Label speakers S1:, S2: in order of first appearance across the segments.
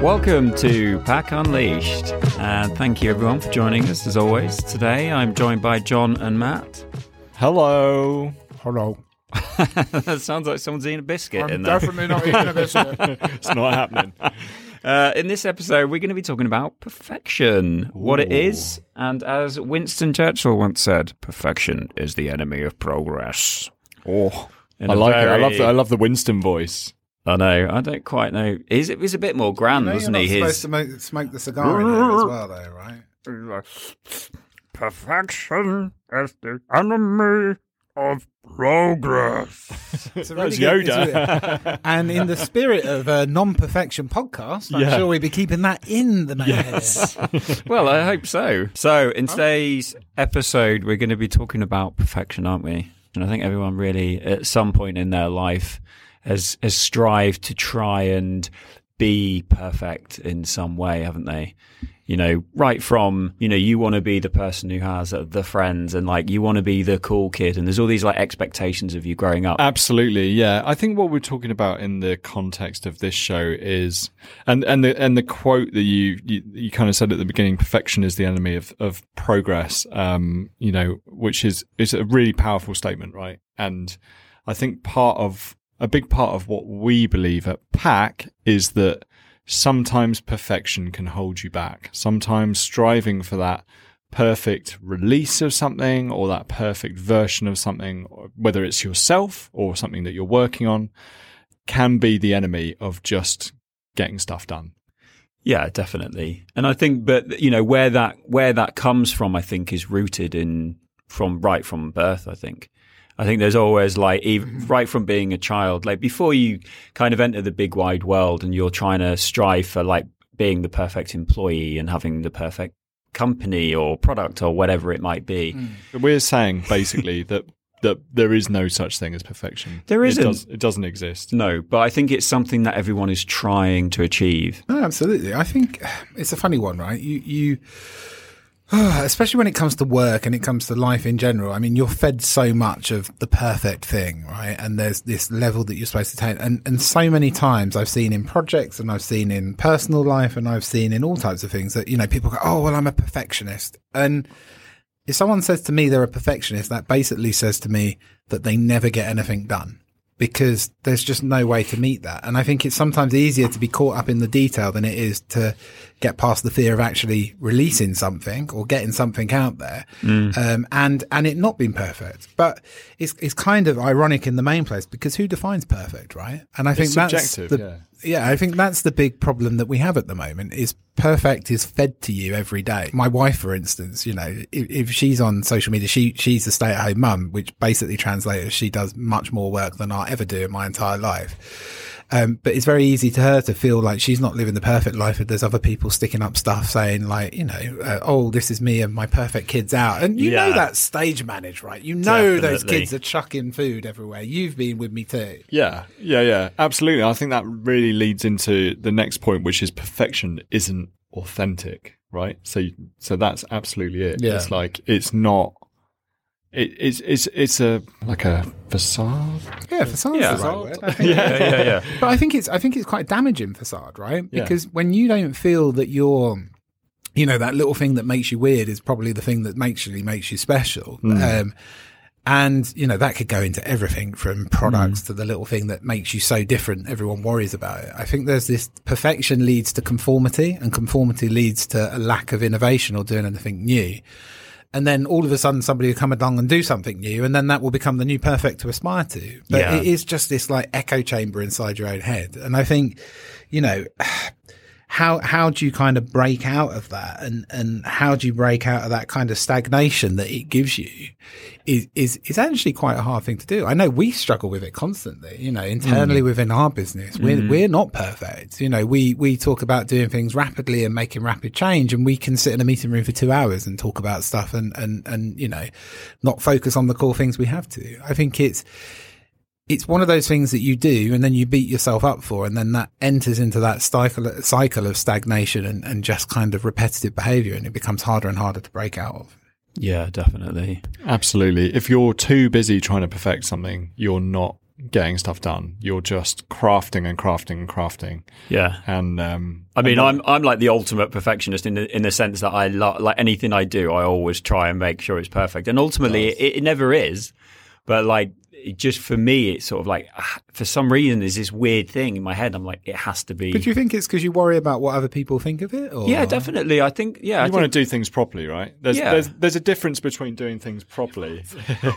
S1: Welcome to Pack Unleashed, and thank you everyone for joining us as always. Today I'm joined by John and Matt.
S2: Hello.
S3: Hello.
S1: that sounds like someone's eating a biscuit
S3: I'm
S1: in there.
S3: definitely not eating a biscuit.
S2: It's not happening.
S1: Uh, in this episode, we're going to be talking about perfection, what it is, and as Winston Churchill once said, perfection is the enemy of progress.
S2: Oh,
S1: In
S2: I
S1: a
S2: like it. I love the I love the Winston voice.
S1: I know. I don't quite know. He's, he's a bit more grand,
S3: No, you're
S1: wasn't
S3: not
S1: he?
S3: supposed
S1: His
S3: to make, smoke the cigar in here as well, though, right?
S1: perfection is the enemy of progress.
S3: It's a
S2: That was
S3: good-
S2: Yoda.
S3: it's a- and in the spirit of a non-perfection podcast, I'm
S2: Yeah.
S3: sure we'd be keeping that in the main
S2: Yes.
S1: well, I hope so. So, in today's episode, we're going to be talking about perfection, aren't we? And I think everyone really, at some point in their life, has has strived to try and be perfect in some way, haven't they? You know, right from you know, you want to be the person who has uh, the friends, and like you want to be the cool kid, and there's all these like expectations of you growing up.
S2: Absolutely, yeah. I think what we're talking about in the context of this show is, and and the and the quote that you you, you kind of said at the beginning, "Perfection is the enemy of of progress." Um, you know, which is is a really powerful statement, right? And I think part of a big part of what we believe at Pack is that sometimes perfection can hold you back. Sometimes striving for that perfect release of something or that perfect version of something, whether it's yourself or something that you're working on, can be the enemy of just getting stuff done.
S1: Yeah, definitely. And I think, but you know, where that where that comes from, I think, is rooted in from right from birth. I think. I think there's always like even mm-hmm. right from being a child, like before you kind of enter the big wide world, and you're trying to strive for like being the perfect employee and having the perfect company or product or whatever it might be. Mm.
S2: But We're saying basically that that there is no such thing as perfection.
S1: There
S2: It,
S1: isn't.
S2: does, it doesn't exist.
S1: No, but I think it's something that everyone is trying to achieve.
S3: No, absolutely. I think it's a funny one, right? You, you, especially when it comes to work and it comes to life in general. I mean, you're fed so much of the perfect thing, right? And there's this level that you're supposed to take. And, and so many times I've seen in projects and I've seen in personal life and I've seen in all types of things that, you know, people go, Oh, well, I'm a perfectionist. And if someone says to me they're a perfectionist, that basically says to me that they never get anything done because there's just no way to meet that. And I think it's sometimes easier to be caught up in the detail than it is to get past the fear of actually releasing something or getting something out there. Um, and, and it not being perfect. But it's, it's kind of ironic in the main place because who defines perfect, right? And I think that's
S2: subjective,
S3: the, yeah, I think that's the big problem that we have at the moment is perfect is fed to you every day. My wife, for instance, you know, if, if she's on social media, she, she's a stay at home mum, which basically translates she does much more work than I'll ever do in my entire life. Um, but it's very easy to her to feel like she's not living the perfect life if there's other people sticking up stuff saying like, you know, uh, oh, this is me and my perfect kids out. And you know that stage manage, right? You know those kids are chucking food everywhere. You've been with me too.
S2: Yeah, yeah, yeah, absolutely. I think that really leads into the next point, which is perfection isn't authentic, right? So, so that's absolutely it.
S3: Yeah.
S2: It's like it's not. It, it's it's it's a like a facade.
S3: Yeah, facade's
S1: Yeah.
S3: the right word.
S1: Yeah, yeah, yeah.
S3: But I think it's I think it's quite a damaging facade, right?
S2: Yeah.
S3: Because when you don't feel that you're you know, that little thing that makes you weird is probably the thing that actually makes you special. Um and you know that could go into everything from products to the little thing that makes you so different everyone worries about it i think there's this perfection leads to conformity and conformity leads to a lack of innovation or doing anything new and then all of a sudden somebody will come along and do something new and then that will become the new perfect to aspire to but
S1: Yeah.
S3: it is just this like echo chamber inside your own head and i think you know how how do you kind of break out of that and and how do you break out of that kind of stagnation that it gives you is is is actually quite a hard thing to do. I know we struggle with it constantly, you know, internally mm. within our business. We're mm. we're not perfect. You know, we we talk about doing things rapidly and making rapid change and we can sit in a meeting room for 2 hours and talk about stuff and and and you know, not focus on the core things we have to. I think it's it's one of those things that you do and then you beat yourself up for, and then that enters into that cycle, cycle of stagnation and, and just kind of repetitive behavior, and it becomes harder and harder to break out of.
S1: Yeah, definitely.
S2: Absolutely. If you're too busy trying to perfect something, you're not getting stuff done. You're just crafting and crafting and crafting.
S1: Yeah.
S2: And um,
S1: I mean, I'm I'm like the ultimate perfectionist in the in the sense that I lo- like anything I do, I always try and make sure it's perfect, and ultimately it, it never is. But like, it just for me, it's sort of like ah, for some reason there's this weird thing in my head. I'm like, it has to be.
S3: But do you think it's because you worry about what other people think of it? Or?
S1: yeah, definitely. I think yeah. I
S2: you want
S1: think,
S2: to do things properly, right? There's,
S1: Yeah.
S2: there's there's a difference between doing things properly.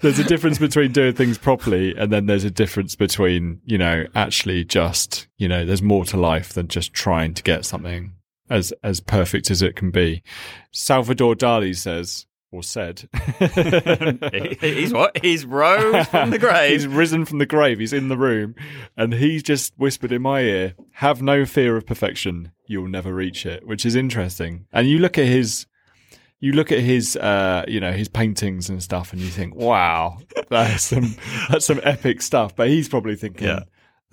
S2: there's a difference between doing things properly, and then there's a difference between you know actually just you know there's more to life than just trying to get something as as perfect as it can be. Salvador Dali says or said,
S1: He- he's what? He's rose from the grave.
S2: He's risen from the grave. He's in the room, and he's just whispered in my ear, "Have no fear of perfection. You'll never reach it," which is interesting. And you look at his, you look at his, uh, you know, his paintings and stuff, and you think, "Wow, that's some that's some epic stuff." But he's probably thinking.
S1: Yeah.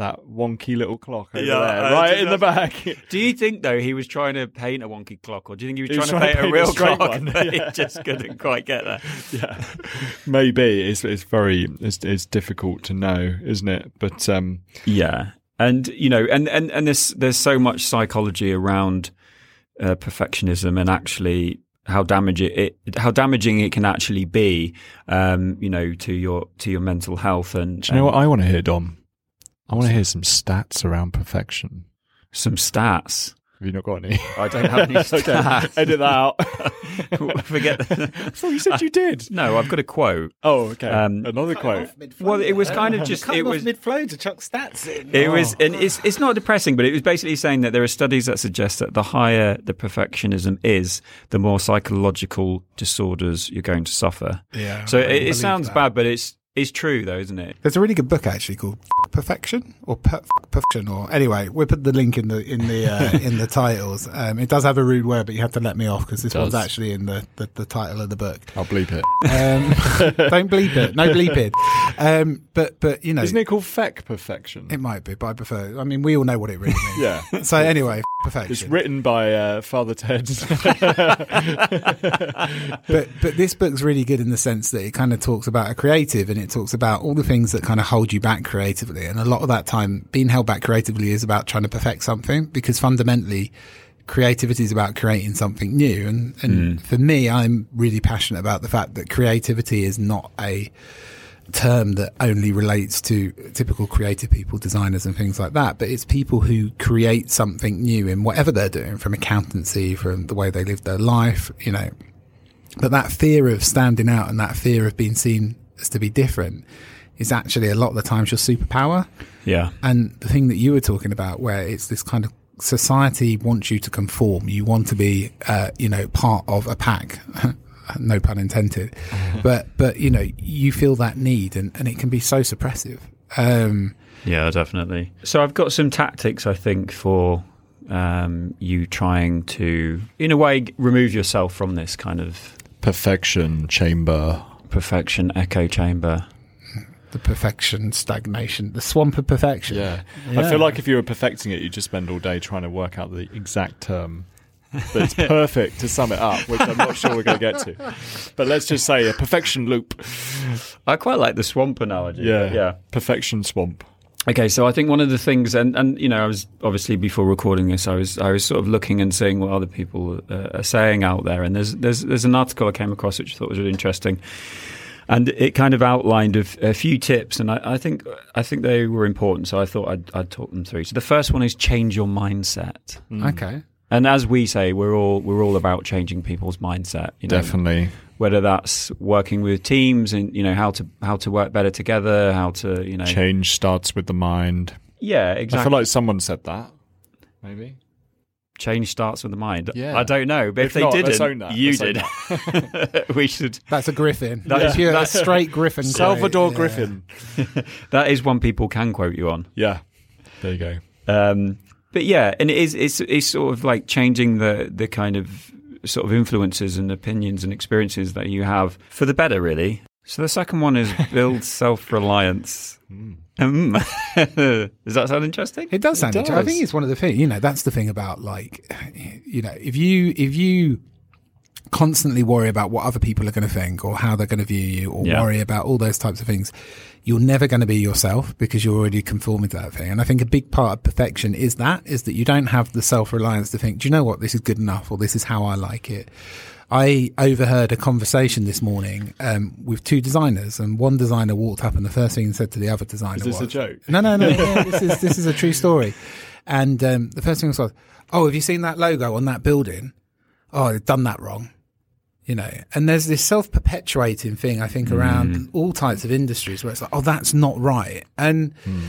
S2: That wonky little clock over
S1: Yeah,
S2: there, right in the back.
S1: Do you think though he was trying to paint a wonky clock, or do you think he was
S2: He was
S1: trying, to paint, a
S2: a
S1: real
S2: straight
S1: clock,
S2: one,
S1: but
S2: yeah.
S1: he just couldn't quite get there?
S2: yeah, maybe it's it's very it's, it's difficult to know, isn't it? But um,
S1: Yeah, and you know, and and and there's there's so much psychology around uh, perfectionism and actually how damaging it how damaging it can actually be, um, you know, to your to your mental health and
S2: Do you know what
S1: and
S2: I want to hear, Dom? I want to hear some stats around perfection.
S1: some stats.
S2: Have you not got any?
S1: I don't have any
S2: okay,
S1: stats.
S2: edit that out.
S1: Forget. that.
S2: I thought you said you did.
S1: no, I've got a quote.
S2: Oh, okay.
S1: Um,
S2: Another quote.
S1: Well, it was kind of just it was
S3: mid flow to chuck stats in.
S1: It was, and it's it's not depressing, but it was basically saying that there are studies that suggest that the higher the perfectionism is, the more psychological disorders you're going to suffer.
S3: Yeah,
S1: So
S3: I
S1: it, it sounds
S3: that.
S1: bad, but it's it's true though, isn't it?
S3: There's a really good book actually called Perfection or per- Perfection or anyway, we'll put the link in the in the uh, in the titles. Um, it does have a rude word, but you have to let me off because this one's actually in the, the, the title of the book.
S2: I'll bleep it.
S3: Um, don't bleep it, no bleeping. Um, but but you know,
S2: Isn't it called feck perfection?
S3: it might be, but I prefer. I mean, we all know what it really means.
S2: yeah.
S3: So anyway, perfection.
S2: It's written by uh, Father Ted.
S3: but but this book's really good in the sense that it kind of talks about a creative and it talks about all the things that kind of hold you back creatively and a lot of that time being held back creatively is about trying to perfect something because fundamentally creativity is about creating something new and and for me I'm really passionate about the fact that creativity is not a term that only relates to typical creative people, designers and things like that, but it's people who create something new in whatever they're doing, from accountancy, from the way they live their life, you know. But that fear of standing out and that fear of being seen as to be different is actually a lot of the times your superpower.
S1: Yeah,
S3: And the thing that you were talking about, where it's this kind of society wants you to conform, you want to be, uh, you know, part of a pack. no pun intended. But but you know, you feel that need, and, and it can be so suppressive. Um,
S1: yeah, definitely. So I've got some tactics, I think, for um, you trying to, in a way, remove yourself from this kind of
S2: perfection chamber.
S1: perfection echo chamber.
S3: the perfection, stagnation, the swamp of perfection.
S2: Yeah. I feel like if you were perfecting it, you'd just spend all day trying to work out the exact term that's perfect to sum it up, which I'm not sure we're going to get to. But let's just say a perfection loop.
S1: I quite like the swamp analogy.
S2: Yeah.
S1: yeah.
S2: Perfection swamp.
S1: Okay, so I think one of the things, and, and you know, I was obviously before recording this, I was I was sort of looking and seeing what other people uh, are saying out there, and there's there's there's an article I came across which I thought was really interesting, and it kind of outlined a, f- a few tips, and I, I think I think they were important, so I thought I'd, I'd talk them through. So the first one is change your mindset,
S3: Okay.
S1: And as we say, we're all we're all about changing people's mindset. You know,
S2: Definitely.
S1: whether that's working with teams and you know how to how to work better together, how to you know,
S2: Change starts with the mind.
S1: yeah, exactly.
S2: I feel like someone said that. Maybe.
S1: change starts with the mind.
S2: Yeah.
S1: I don't know, but if,
S2: If
S1: they
S2: not,
S1: didn't,
S2: own that.
S1: you
S2: Let's
S1: did. we should.
S3: That's a griffin.
S1: That
S3: That's
S1: is-
S3: pure-
S1: that's-
S3: that's straight griffin.
S2: Salvador
S3: Yeah.
S2: Griffin.
S1: That is one people can quote you on.
S2: Yeah. There you go.
S1: Um, but yeah, and it is. It's it's sort of like changing the the kind of sort of influences and opinions and experiences that you have for the better, really. So the second one is build self reliance.
S2: Hmm.
S1: Um, does that sound interesting?
S3: It does sound.
S2: It
S3: interesting. I think it's one of the things. You know, that's the thing about like, you know, if you if you constantly worry about what other people are going to think or how they're going to view you, or
S1: Yeah.
S3: worry about all those types of things, you're never going to be yourself because you're already conforming to that thing. And I think a big part of perfection is that is that you don't have the self reliance to think, do you know what, this is good enough or this is how I like it. I overheard a conversation this morning um, with two designers, and one designer walked up, and the first thing he said to the other designer
S2: Is this
S3: was,
S2: a joke?
S3: no, no, no. yeah, this is this is a true story. And um, the first thing was, "Oh, have you seen that logo on that building? Oh, they've done that wrong." You know, and there's this self-perpetuating thing I think around mm. all types of industries where it's like, "Oh, that's not right," and mm.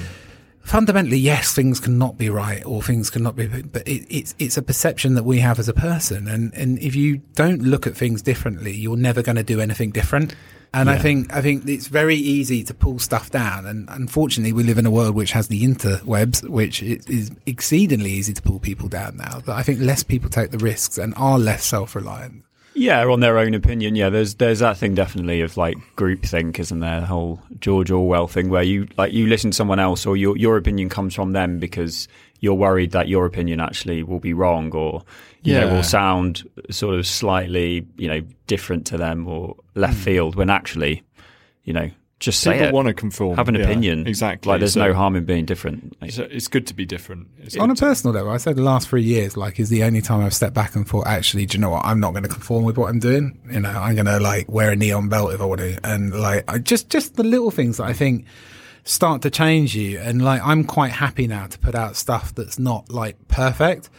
S3: fundamentally, yes, things cannot be right or things cannot be, but it, it's it's a perception that we have as a person, and and if you don't look at things differently, you're never going to do anything different. And I think I think it's very easy to pull stuff down, and unfortunately, we live in a world which has the interwebs, which is exceedingly easy to pull people down now. But I think less people take the risks and are less self-reliant.
S1: Yeah, on their own opinion. Yeah, there's there's that thing definitely of like groupthink, isn't there? The whole George Orwell thing where you like you listen to someone else or your your opinion comes from them because you're worried that your opinion actually will be wrong or you know
S2: Yeah.
S1: will sound sort of slightly you know different to them or left hmm. field when actually you know just say
S2: People
S1: it.
S2: want to conform.
S1: have an
S2: Yeah,
S1: opinion
S2: exactly.
S1: Like there's
S2: So-
S1: no harm in being different. Like,
S2: So it's good to be different. It's
S3: On a personal level, I said the last three years, like, is the only time I've stepped back and thought, actually, do you know what? I'm not going to conform with what I'm doing. You know, I'm going to like wear a neon belt if I want to, and like, I just just the little things that I think start to change you. And like, I'm quite happy now to put out stuff that's not like perfect.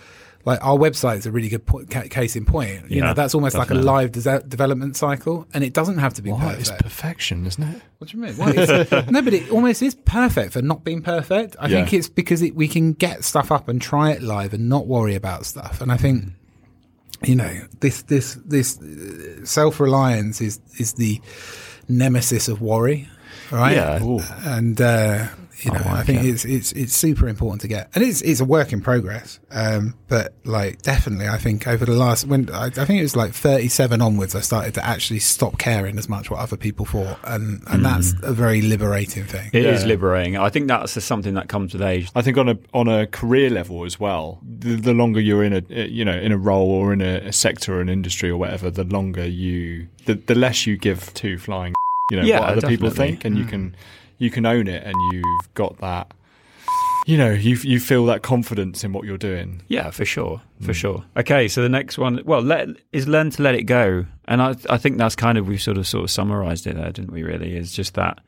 S3: Like our website is a really good po- ca- case in point. You
S1: Yeah,
S3: know, that's almost
S1: definitely.
S3: like a live de- development cycle, and it doesn't have to be
S2: What? It's
S3: perfect.
S2: perfection, isn't it?
S3: What do you mean? Is, no, but it almost is perfect for not being perfect. I
S2: Yeah.
S3: think it's because it, we can get stuff up and try it live and not worry about stuff. And I think, you know, this this this self reliance is is the nemesis of worry, right?
S1: Yeah. Ooh.
S3: And uh, you know, I,
S1: like
S3: think
S1: it.
S3: it's it's it's super important to get, and it's it's a work in progress. Um, but like definitely, I think over the last when I, I think it was like thirty seven onwards, I started to actually stop caring as much what other people thought, and and that's a very liberating thing.
S1: It is
S2: Yeah.
S1: liberating. I think that's something that comes with age.
S2: I think on a on a career level as well, the, the longer you're in a uh, you know in a role or in a, a sector or an industry or whatever, the longer you the, the less you give to flying. You know
S1: Yeah,
S2: what other people think, and you can you can own it, and you've got that. You know, you you feel that confidence in what you're doing.
S1: Yeah, for sure, for mm. sure. Okay, so the next one, well, let, is learn to let it go, and I I think that's kind of we sort of sort of summarised it there, didn't we? Really, is just that,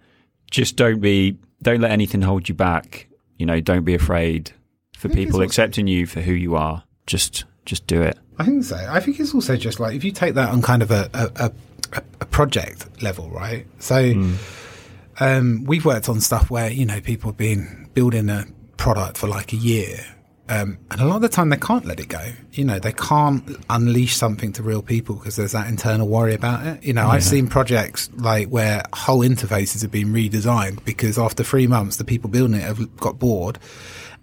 S1: just don't be, don't let anything hold you back. You know, don't be afraid for people accepting you for who you are. Just just do it.
S3: I think so. I think it's also just like if you take that on kind of a a, a, a project level, right? So mm. Um, we've worked on stuff where you know people have been building a product for like a year. Um, and a lot of the time they can't let it go. You know, they can't unleash something to real people because there's that internal worry about it. You know, I've seen projects like where whole interfaces have been redesigned because after three months, the people building it have got bored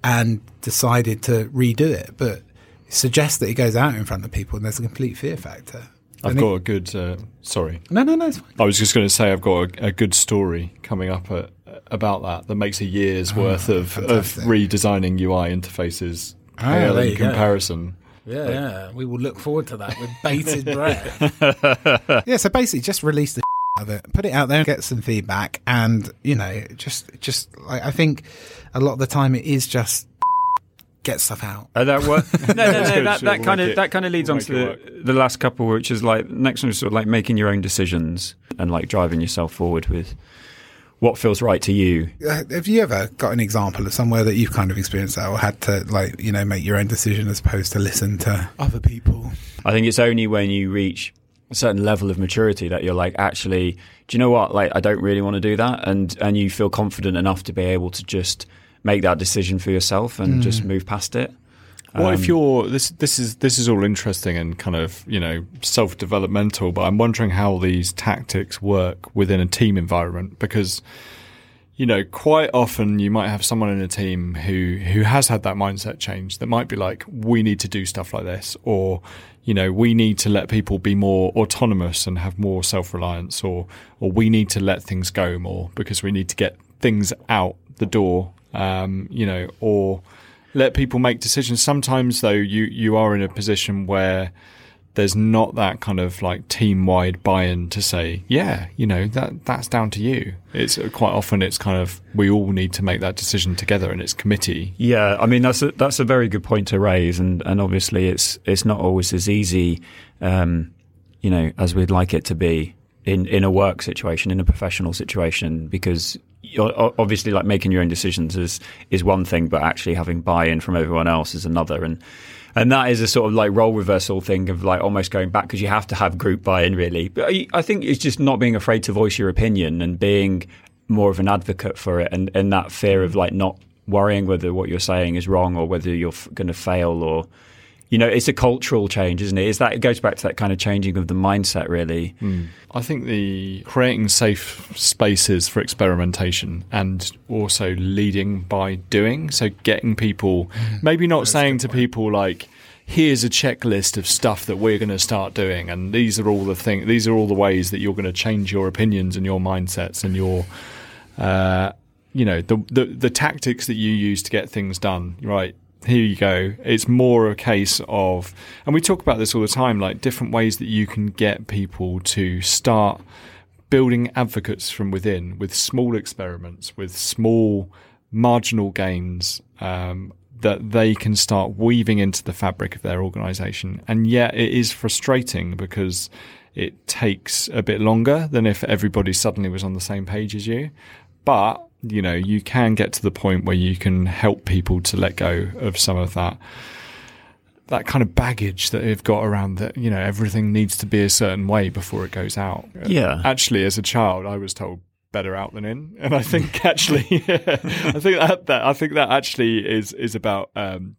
S3: and decided to redo it. But suggests that it goes out in front of people and there's a complete fear factor.
S2: I've got a good. Uh, sorry,
S3: no, no, no.
S2: I was just going to say I've got a, a good story coming up at, about that that makes a year's ah, worth of, of redesigning UI interfaces pale
S3: there
S2: in
S3: go.
S2: comparison.
S3: Yeah, yeah. We will look forward to that with bated breath. yeah, so basically just release the of it, put it out there, get some feedback, and you know, just just like I think a lot of the time it is just get stuff out.
S1: Uh, that work? No, no, no.
S2: That's
S1: that, that kind of
S2: it-
S1: that kind of leads
S2: we'll
S1: on to the, the last couple, which is like next one is sort of like making your own decisions and like driving yourself forward with what feels right to you.
S3: Uh, have you ever got an example of somewhere that you've kind of experienced that, or had to like you know make your own decision as opposed to listen to other people?
S1: I think it's only when you reach a certain level of maturity that you're like, actually, do you know what? Like, I don't really want to do that, and and you feel confident enough to be able to just make that decision for yourself and just move past it.
S2: What
S1: Um,
S2: if you're this? This is this is all interesting and kind of you know self developmental, but I'm wondering how these tactics work within a team environment because you know, quite often you might have someone in a team who who has had that mindset change that might be like, we need to do stuff like this, or you know, we need to let people be more autonomous and have more self reliance, or or we need to let things go more because we need to get things out the door, um, you know, or let people make decisions. Sometimes though, you you are in a position where there's not that kind of like team wide buy in to say, yeah, you know, that that's down to you. It's uh, quite often it's kind of we all need to make that decision together and it's committee.
S1: Yeah, I mean that's a, that's a very good point to raise, and and obviously it's it's not always as easy, um, you know, as we'd like it to be in in a work situation, in a professional situation, because obviously like making your own decisions is is one thing, but actually having buy in from everyone else is another, and and that is a sort of like role reversal thing of like almost going back because you have to have group buy-in really. But I think it's just not being afraid to voice your opinion and being more of an advocate for it, and and that fear of like not worrying whether what you're saying is wrong or whether you're f- going to fail or you know, it's a cultural change, isn't it? Is that it goes back to that kind of changing of the mindset, really?
S2: Mm. I think the creating safe spaces for experimentation and also leading by doing. So getting people, maybe not saying to point. people like, here's a checklist of stuff that we're going to start doing and these are all the thing these are all the ways that you're going to change your opinions and your mindsets and your uh, you know the, the the tactics that you use to get things done right here you go. It's more a case of, and we talk about this all the time, like different ways that you can get people to start building advocates from within with small experiments, with small marginal gains um, that they can start weaving into the fabric of their organization. And yet it is frustrating because it takes a bit longer than if everybody suddenly was on the same page as you. But you know, you can get to the point where you can help people to let go of some of that that kind of baggage that they've got around that you know everything needs to be a certain way before it goes out.
S1: Yeah.
S2: Actually, as a child, I was told better out than in, and I think actually, I think that, that I think that actually is is about um,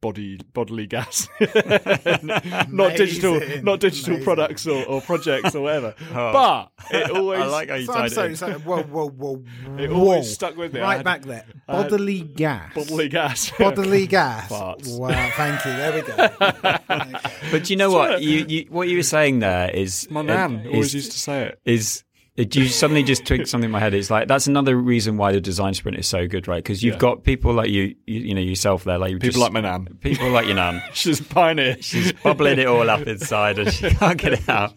S2: body bodily gas, not digital, not digital Amazing. products or, or, projects or whatever. Oh. But it always. I
S1: like how you so, tied
S3: sorry, sorry, whoa, whoa, whoa,
S2: It always stuck with me.
S3: Right had, back there, bodily gas.
S2: Bodily gas.
S3: Bodily gas.
S2: Farts.
S3: Wow, thank you. There we go.
S1: But you know what? You, you, what you were saying there is
S2: my nan always used to say it.
S1: Is it, you suddenly just twigged something in my head. It's like that's another reason why the design sprint is so good, right? Because you've yeah. got people like you, you, you, know, yourself there, like
S2: people
S1: just,
S2: like my nan,
S1: people like your nan.
S2: she's pioneer.
S1: She's bubbling it all up inside, and she can't get it out,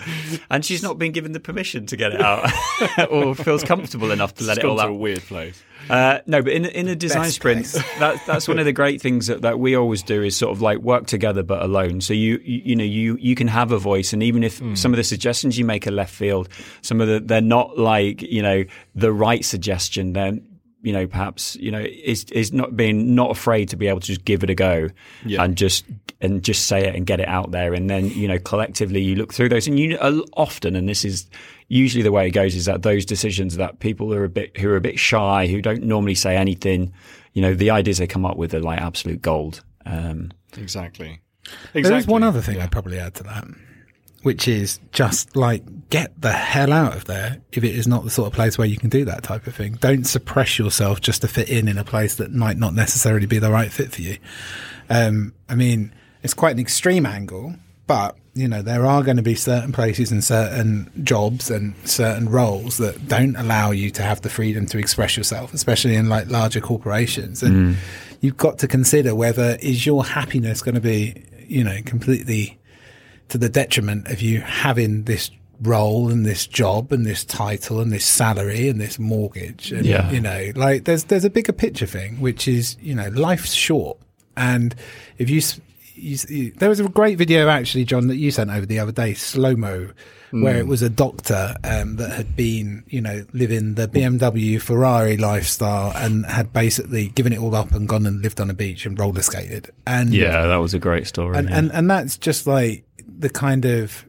S1: and she's not been given the permission to get it out, or feels comfortable enough to let
S2: it
S1: all out.
S2: a weird place.
S1: Uh, no, but in in a design Best sprint, that, that's one of the great things that, that we always do is sort of like work together but alone. So you you, you know you you can have a voice, and even if mm. some of the suggestions you make are left field, some of the they're not like you know the right suggestion, then you know perhaps you know is is not being not afraid to be able to just give it a go yeah. and just and just say it and get it out there, and then you know collectively you look through those, and you often, and this is usually the way it goes is that those decisions that people are a bit who are a bit shy, who don't normally say anything, you know, the ideas they come up with are like absolute gold. Um,
S2: exactly.
S3: exactly. There is one other thing yeah. I'd probably add to that, which is just like get the hell out of there if it is not the sort of place where you can do that type of thing. Don't suppress yourself just to fit in in a place that might not necessarily be the right fit for you. Um, I mean, it's quite an extreme angle, but you know, there are going to be certain places and certain jobs and certain roles that don't allow you to have the freedom to express yourself, especially in like larger corporations. And mm. you've got to consider whether is your happiness going to be, you know, completely to the detriment of you having this role and this job and this title and this salary and this mortgage. And,
S1: yeah.
S3: you know, like there's, there's a bigger picture thing, which is, you know, life's short. And if you you, you, there was a great video actually, John, that you sent over the other day, Slo Mo, mm. where it was a doctor um, that had been, you know, living the BMW Ferrari lifestyle and had basically given it all up and gone and lived on a beach and roller skated. And
S1: yeah, that was a great story.
S3: And
S1: yeah.
S3: and, and that's just like the kind of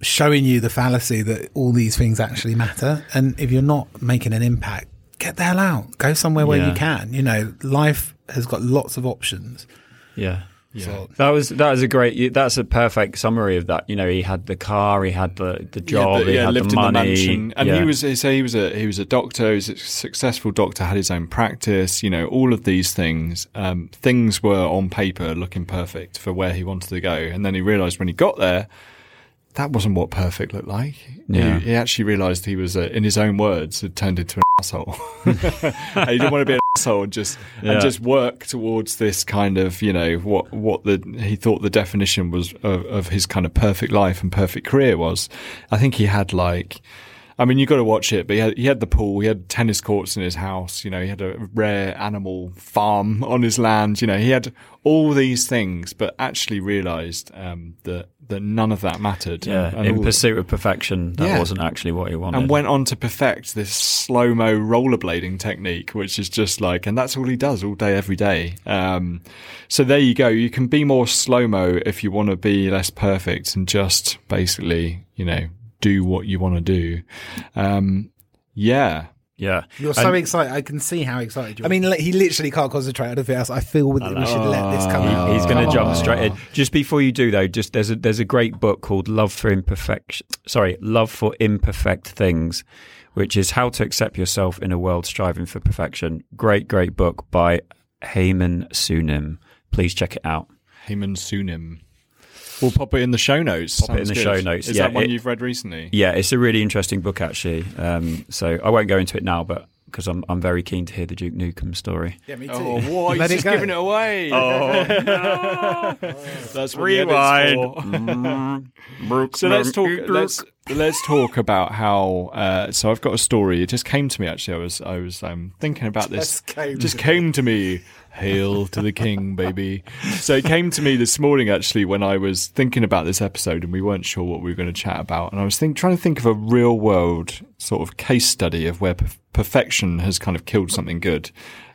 S3: showing you the fallacy that all these things actually matter. And if you're not making an impact, get the hell out. Go somewhere where yeah. you can. You know, life has got lots of options.
S1: Yeah.
S3: So,
S1: That was that was a great. That's a perfect summary of that. You know, he had the car, he had the the job,
S2: yeah, the-
S1: he
S2: yeah,
S1: had
S2: lived
S1: the money,
S2: in the mansion, and
S1: yeah.
S2: he was so he was a he was a doctor, he was a successful doctor, had his own practice. You know, all of these things, um, things were on paper looking perfect for where he wanted to go, and then he realised when he got there. That wasn't what perfect looked like.
S1: Yeah.
S2: He, he actually realised he was, uh, in his own words, had turned into an asshole. and he didn't want to be an asshole and just
S1: Yeah.
S2: and just work towards this kind of you know what what the he thought the definition was of, of his kind of perfect life and perfect career was. I think he had like. I mean, you got to watch it, but he had, he had the pool, he had tennis courts in his house, you know, he had a rare animal farm on his land, you know, he had all these things, but actually realised um, that that none of that mattered.
S1: yeah,
S2: and, and
S1: in pursuit of perfection, that
S2: Yeah.
S1: wasn't actually what he wanted.
S2: and went on to perfect this slow mo rollerblading technique, which is just like, and that's all he does all day, every day. Um, so there you go. You can be more slow mo if you want to be less perfect and just basically, you know, do what you want to do. Um, yeah.
S1: yeah,
S3: you're so excited. I can see how excited you are. I mean, he literally can't concentrate on anything else. I feel with, we should let this come
S1: He-
S3: out.
S1: he's going to jump
S3: on.
S1: straight in. Just before you do, though, just there's a there's a great book called Love for Imperfection. Sorry, Love for Imperfect Things, which is how to accept yourself in a world striving for perfection. Great, great book by Haemin Sunim. Please check it out.
S2: Haemin Sunim. We'll pop it in the show notes.
S1: Pop it in the
S2: good.
S1: show notes.
S2: Is
S1: Yeah,
S2: that one
S1: it-
S2: you've read recently?
S1: Yeah, it's a really interesting book actually. Um, so I won't go into it now, but because I'm I'm very keen to hear the Duke Nukem story.
S3: Yeah, me too.
S2: Oh, what?
S3: Let
S2: He's just
S3: go.
S2: giving it away.
S1: Oh,
S2: That's what the edit's.
S1: Rewind.
S2: So let's talk. Let's let's talk about how. Uh, so I've got a story. It just came to me actually. I was I was um, thinking about this.
S3: Just came
S2: just
S3: to
S2: came to me. Hail to the king, baby. So it came to me this morning actually when I was thinking about this episode and we weren't sure what we were going to chat about. And I was think, trying to think of a real world sort of case study of where perf- perfection has kind of killed something good.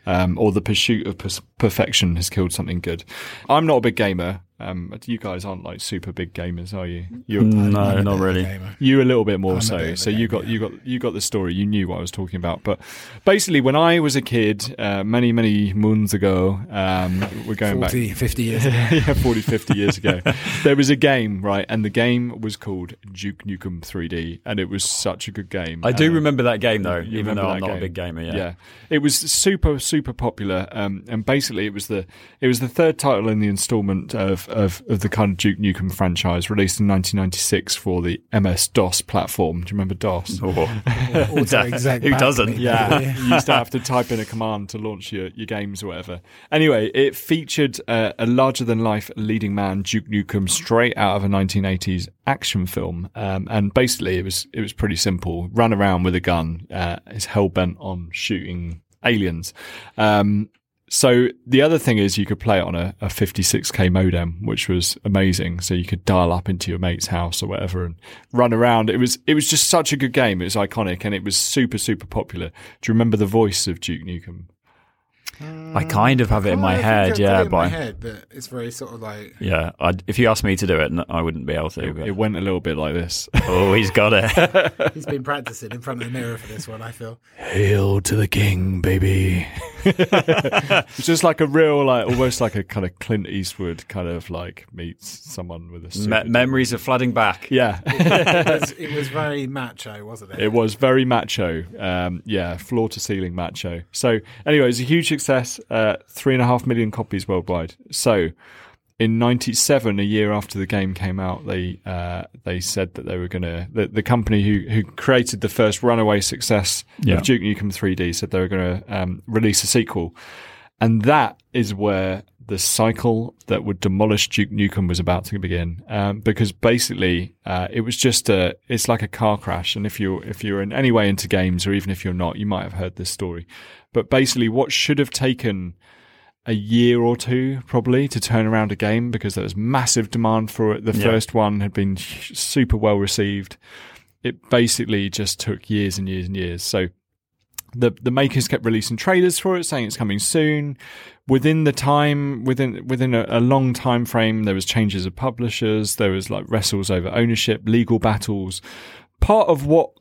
S2: Um, or the pursuit of perfection has killed something good. I'm not a big gamer. Um, you guys aren't like super big gamers, are you? You're,
S1: No,
S3: I'm
S1: not
S3: bit of a
S1: really.
S3: gamer.
S2: you a little bit more
S3: I'm a
S2: so.
S3: bit
S2: So you
S3: gamer,
S2: got you got you got the story. You knew what I was talking about. But basically, when I was a kid, uh, many many moons ago, um, we're going
S3: 40, 50 years ago.
S2: yeah, 40, 50 years ago, there was a game, right? And the game was called Duke Nukem 3D, and it was such a good game.
S1: I do
S2: Uh,
S1: remember that game though,
S2: you
S1: even
S2: remember
S1: though I'm
S2: that
S1: not a
S2: game?
S1: big gamer. Yeah.
S2: it was super super popular, um, and basically it was the it was the third title in the instalment of, of of the kind of Duke Nukem franchise, released in 1996 for the MS DOS platform. Do you remember DOS?
S1: Oh. Who doesn't?
S3: me.
S2: Yeah, you used to have to type in a command to launch your, your games or whatever. Anyway, it featured uh, a larger than life leading man, Duke Nukem, straight out of a 1980s action film. Um, and basically, it was it was pretty simple: run around with a gun, uh, is hell bent on shooting aliens. Um, so the other thing is you could play it on a, a 56k modem, which was amazing. So you could dial up into your mate's house or whatever and run around. It was it was just such a good game. It was iconic and it was super super popular. Do you remember the voice of Duke Nukem?
S1: I um, kind of have it in my
S3: I
S1: head,
S3: I've got
S1: yeah,
S3: it in
S1: but
S3: my head, but it's very sort of like
S1: yeah. I'd, if you asked me to do it, I wouldn't be able to. But,
S2: It went a little bit like this.
S1: oh, he's got it.
S3: he's been practicing in front of the mirror for this one. I feel.
S2: Hail to the king, baby. It's just like a real, like almost like a kind of Clint Eastwood kind of like meets someone with a
S1: Me- memories are flooding back.
S2: Yeah.
S3: It was, it was very macho, wasn't it?
S2: It was very macho. Um, yeah, floor to ceiling macho. So, anyway, it was a huge success. Uh, three and a half million copies worldwide. So, in '97, a year after the game came out, they uh, they said that they were going to the, the company who who created the first runaway success
S1: Yeah.
S2: of Duke Nukem 3D said they were going to um, release a sequel, and that is where the cycle that would demolish Duke Nukem was about to begin. Um, because basically, uh, it was just a, it's like a car crash. And if you're, if you're in any way into games, or even if you're not, you might have heard this story. But basically, what should have taken a year or two probably to turn around a game because there was massive demand for it. The
S1: Yeah.
S2: first one had been super well received. It basically just took years and years and years. So the the makers kept releasing trailers for it, saying it's coming soon. Within the time, within within a, a long time frame, there was changes of publishers. There was like wrestles over ownership, legal battles. Part of what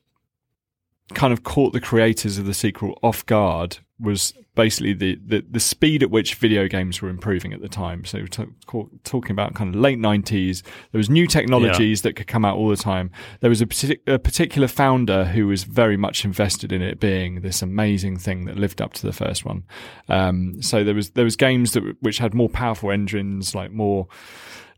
S2: kind of caught the creators of the sequel off guard was basically the, the, the speed at which video games were improving at the time. So we're t- talking about kind of late 90s. There was new technologies yeah. that could come out all the time. There was a, partic- a, particular founder who was very much invested in it being this amazing thing that lived up to the first one. Um, so there was there was games that which had more powerful engines, like more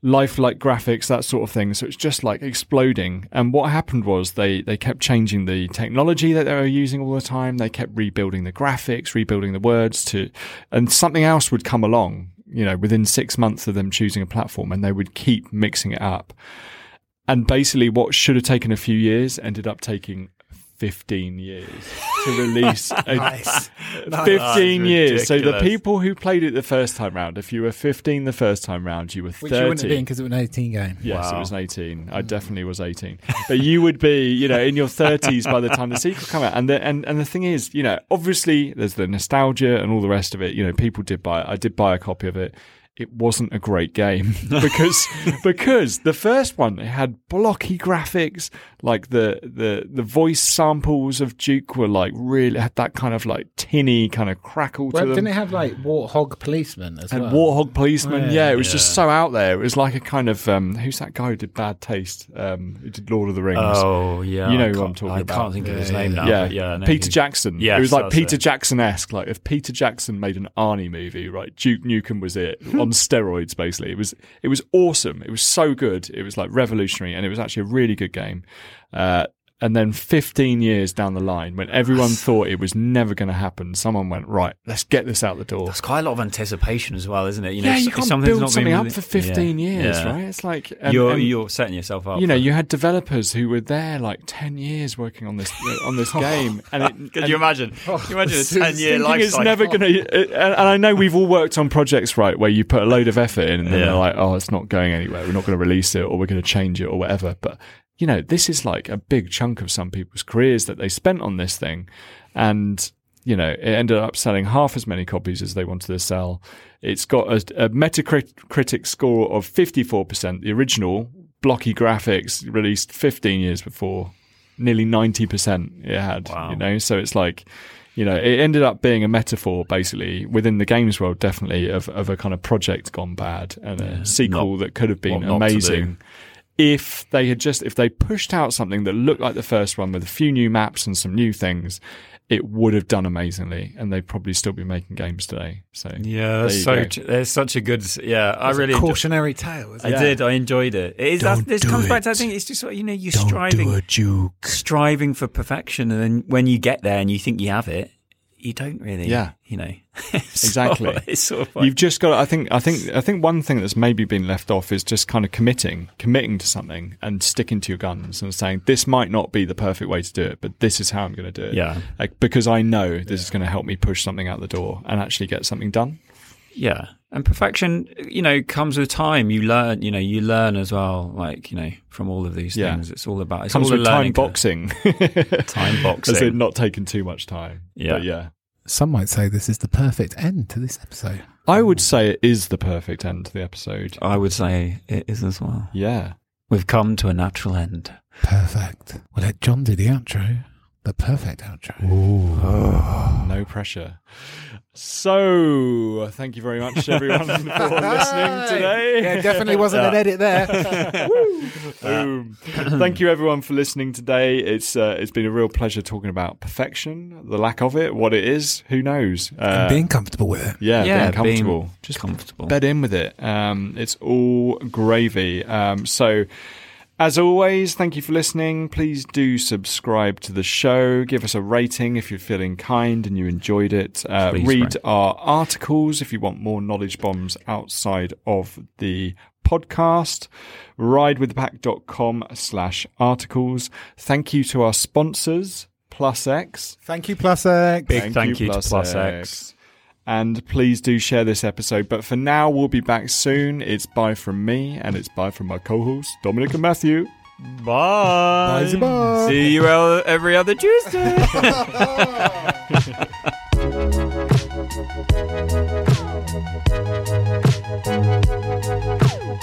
S2: lifelike graphics, that sort of thing. So it's just like exploding. And what happened was they, they kept changing the technology that they were using all the time. They kept rebuilding the graphics, rebuilding the words to, and something else would come along, you know, within six months of them choosing a platform and they would keep mixing it up. And basically what should have taken a few years ended up taking 15 years to release a,
S3: nice.
S2: 15 years. So the people who played it the first time round if you were 15 the first time round you were 30
S3: which you wouldn't have been because it was an 18 game.
S2: Yes wow. it was an 18 i mm. definitely was 18 but you would be you know in your 30s by the time the sequel came out. And the, and, and the thing is you know obviously there's the nostalgia and all the rest of it. You know people did buy it i did buy a copy of it it wasn't a great game because because the first one it had blocky graphics like the the the voice samples of Duke were like really had that kind of like tinny kind of crackle well, to them.
S3: Didn't it have like warthog policemen as
S2: and
S3: well?
S2: warthog policeman, yeah, yeah, it was yeah. just so out there. It was like a kind of um, who's that guy who did Bad Taste? Um, who did Lord of the Rings?
S1: Oh yeah,
S2: you know who I'm talking
S1: I
S2: about.
S1: I can't think of his name now.
S2: Yeah,
S1: yeah,
S2: no, Peter Jackson. Yeah, it was like Peter Jackson esque. Like if Peter Jackson made an Arnie movie, right? Duke Nukem was it on steroids, basically. It was it was awesome. It was so good. It was like revolutionary, and it was actually a really good game. Uh, and then 15 years down the line, when everyone thought it was never going to happen, someone went, right, let's get this out the door.
S1: There's quite a lot of anticipation as well, isn't it?
S2: You know, yeah, you can't build something up for 15 yeah, years, yeah. right? It's like...
S1: And, you're, and, you're setting yourself up.
S2: You know, you had developers who were there like 10 years working on this uh, on this oh, game. And
S1: it, Could and, you imagine? Oh, Can you imagine a 10-year life
S2: it's never going to... Uh, and I know we've all worked on projects, right, where you put a load of effort in and then they're like, oh, it's not going anywhere. We're not going to release it or we're going to change it or whatever. But you know, this is like a big chunk of some people's careers that they spent on this thing. And, you know, it ended up selling half as many copies as they wanted to sell. It's got a, a Metacritic score of 54%. The original blocky graphics released 15 years before, nearly 90% it had, wow. you know, so it's like, you know, it ended up being a metaphor basically within the games world, definitely of, of a kind of project gone bad and a sequel not, that could have been amazing if they had just if they pushed out something that looked like the first one with a few new maps and some new things it would have done amazingly and they'd probably still be making games today so
S1: yeah that's so there's such a good yeah i really
S3: cautionary tale
S1: i yeah. did i enjoyed it it is that, this comes it. back to i think it's just you know you're Don't striving striving for perfection and then when you get there and you think you have it you don't really, yeah, you know,
S2: exactly. it's sort of like, You've just got. I think. I think. I think one thing that's maybe been left off is just kind of committing, committing to something, and sticking to your guns, and saying this might not be the perfect way to do it, but this is how I'm going to do it.
S1: Yeah,
S2: like because I know this yeah. is going to help me push something out the door and actually get something done.
S1: Yeah, and perfection, you know, comes with time. You learn, you know, you learn as well. Like you know, from all of these yeah. things, it's all about. It's
S2: comes
S1: all
S2: with time boxing.
S1: time boxing.
S2: Has it not taking too much time?
S1: Yeah,
S2: but yeah.
S3: Some might say this is the perfect end to this episode.
S2: I would say it is the perfect end to the episode.
S1: I would say it is as well.
S2: Yeah.
S1: We've come to a natural end.
S3: Perfect. We'll let John do the outro. The perfect outro.
S2: Ooh. Oh. No pressure. So, thank you very much, everyone, for listening today.
S3: Yeah, definitely wasn't an edit there.
S2: Boom. thank you, everyone, for listening today. It's uh, it's been a real pleasure talking about perfection, the lack of it, what it is, who knows,
S3: uh, and being comfortable with it.
S2: Yeah, yeah being comfortable, being
S1: just comfortable.
S2: Bed in with it. Um, it's all gravy. Um, so. As always, thank you for listening. Please do subscribe to the show. Give us a rating if you're feeling kind and you enjoyed it. Uh, read our articles if you want more knowledge bombs outside of the podcast. Ridewiththepack.com slash articles. Thank you to our sponsors, Plus X.
S3: Thank you, Plus X.
S1: Big thank, thank you, you, to Plus X. X.
S2: And please do share this episode. But for now, we'll be back soon. It's bye from me, and it's bye from my co hosts, Dominic and Matthew.
S1: Bye.
S3: Bye. bye.
S1: See you every other Tuesday.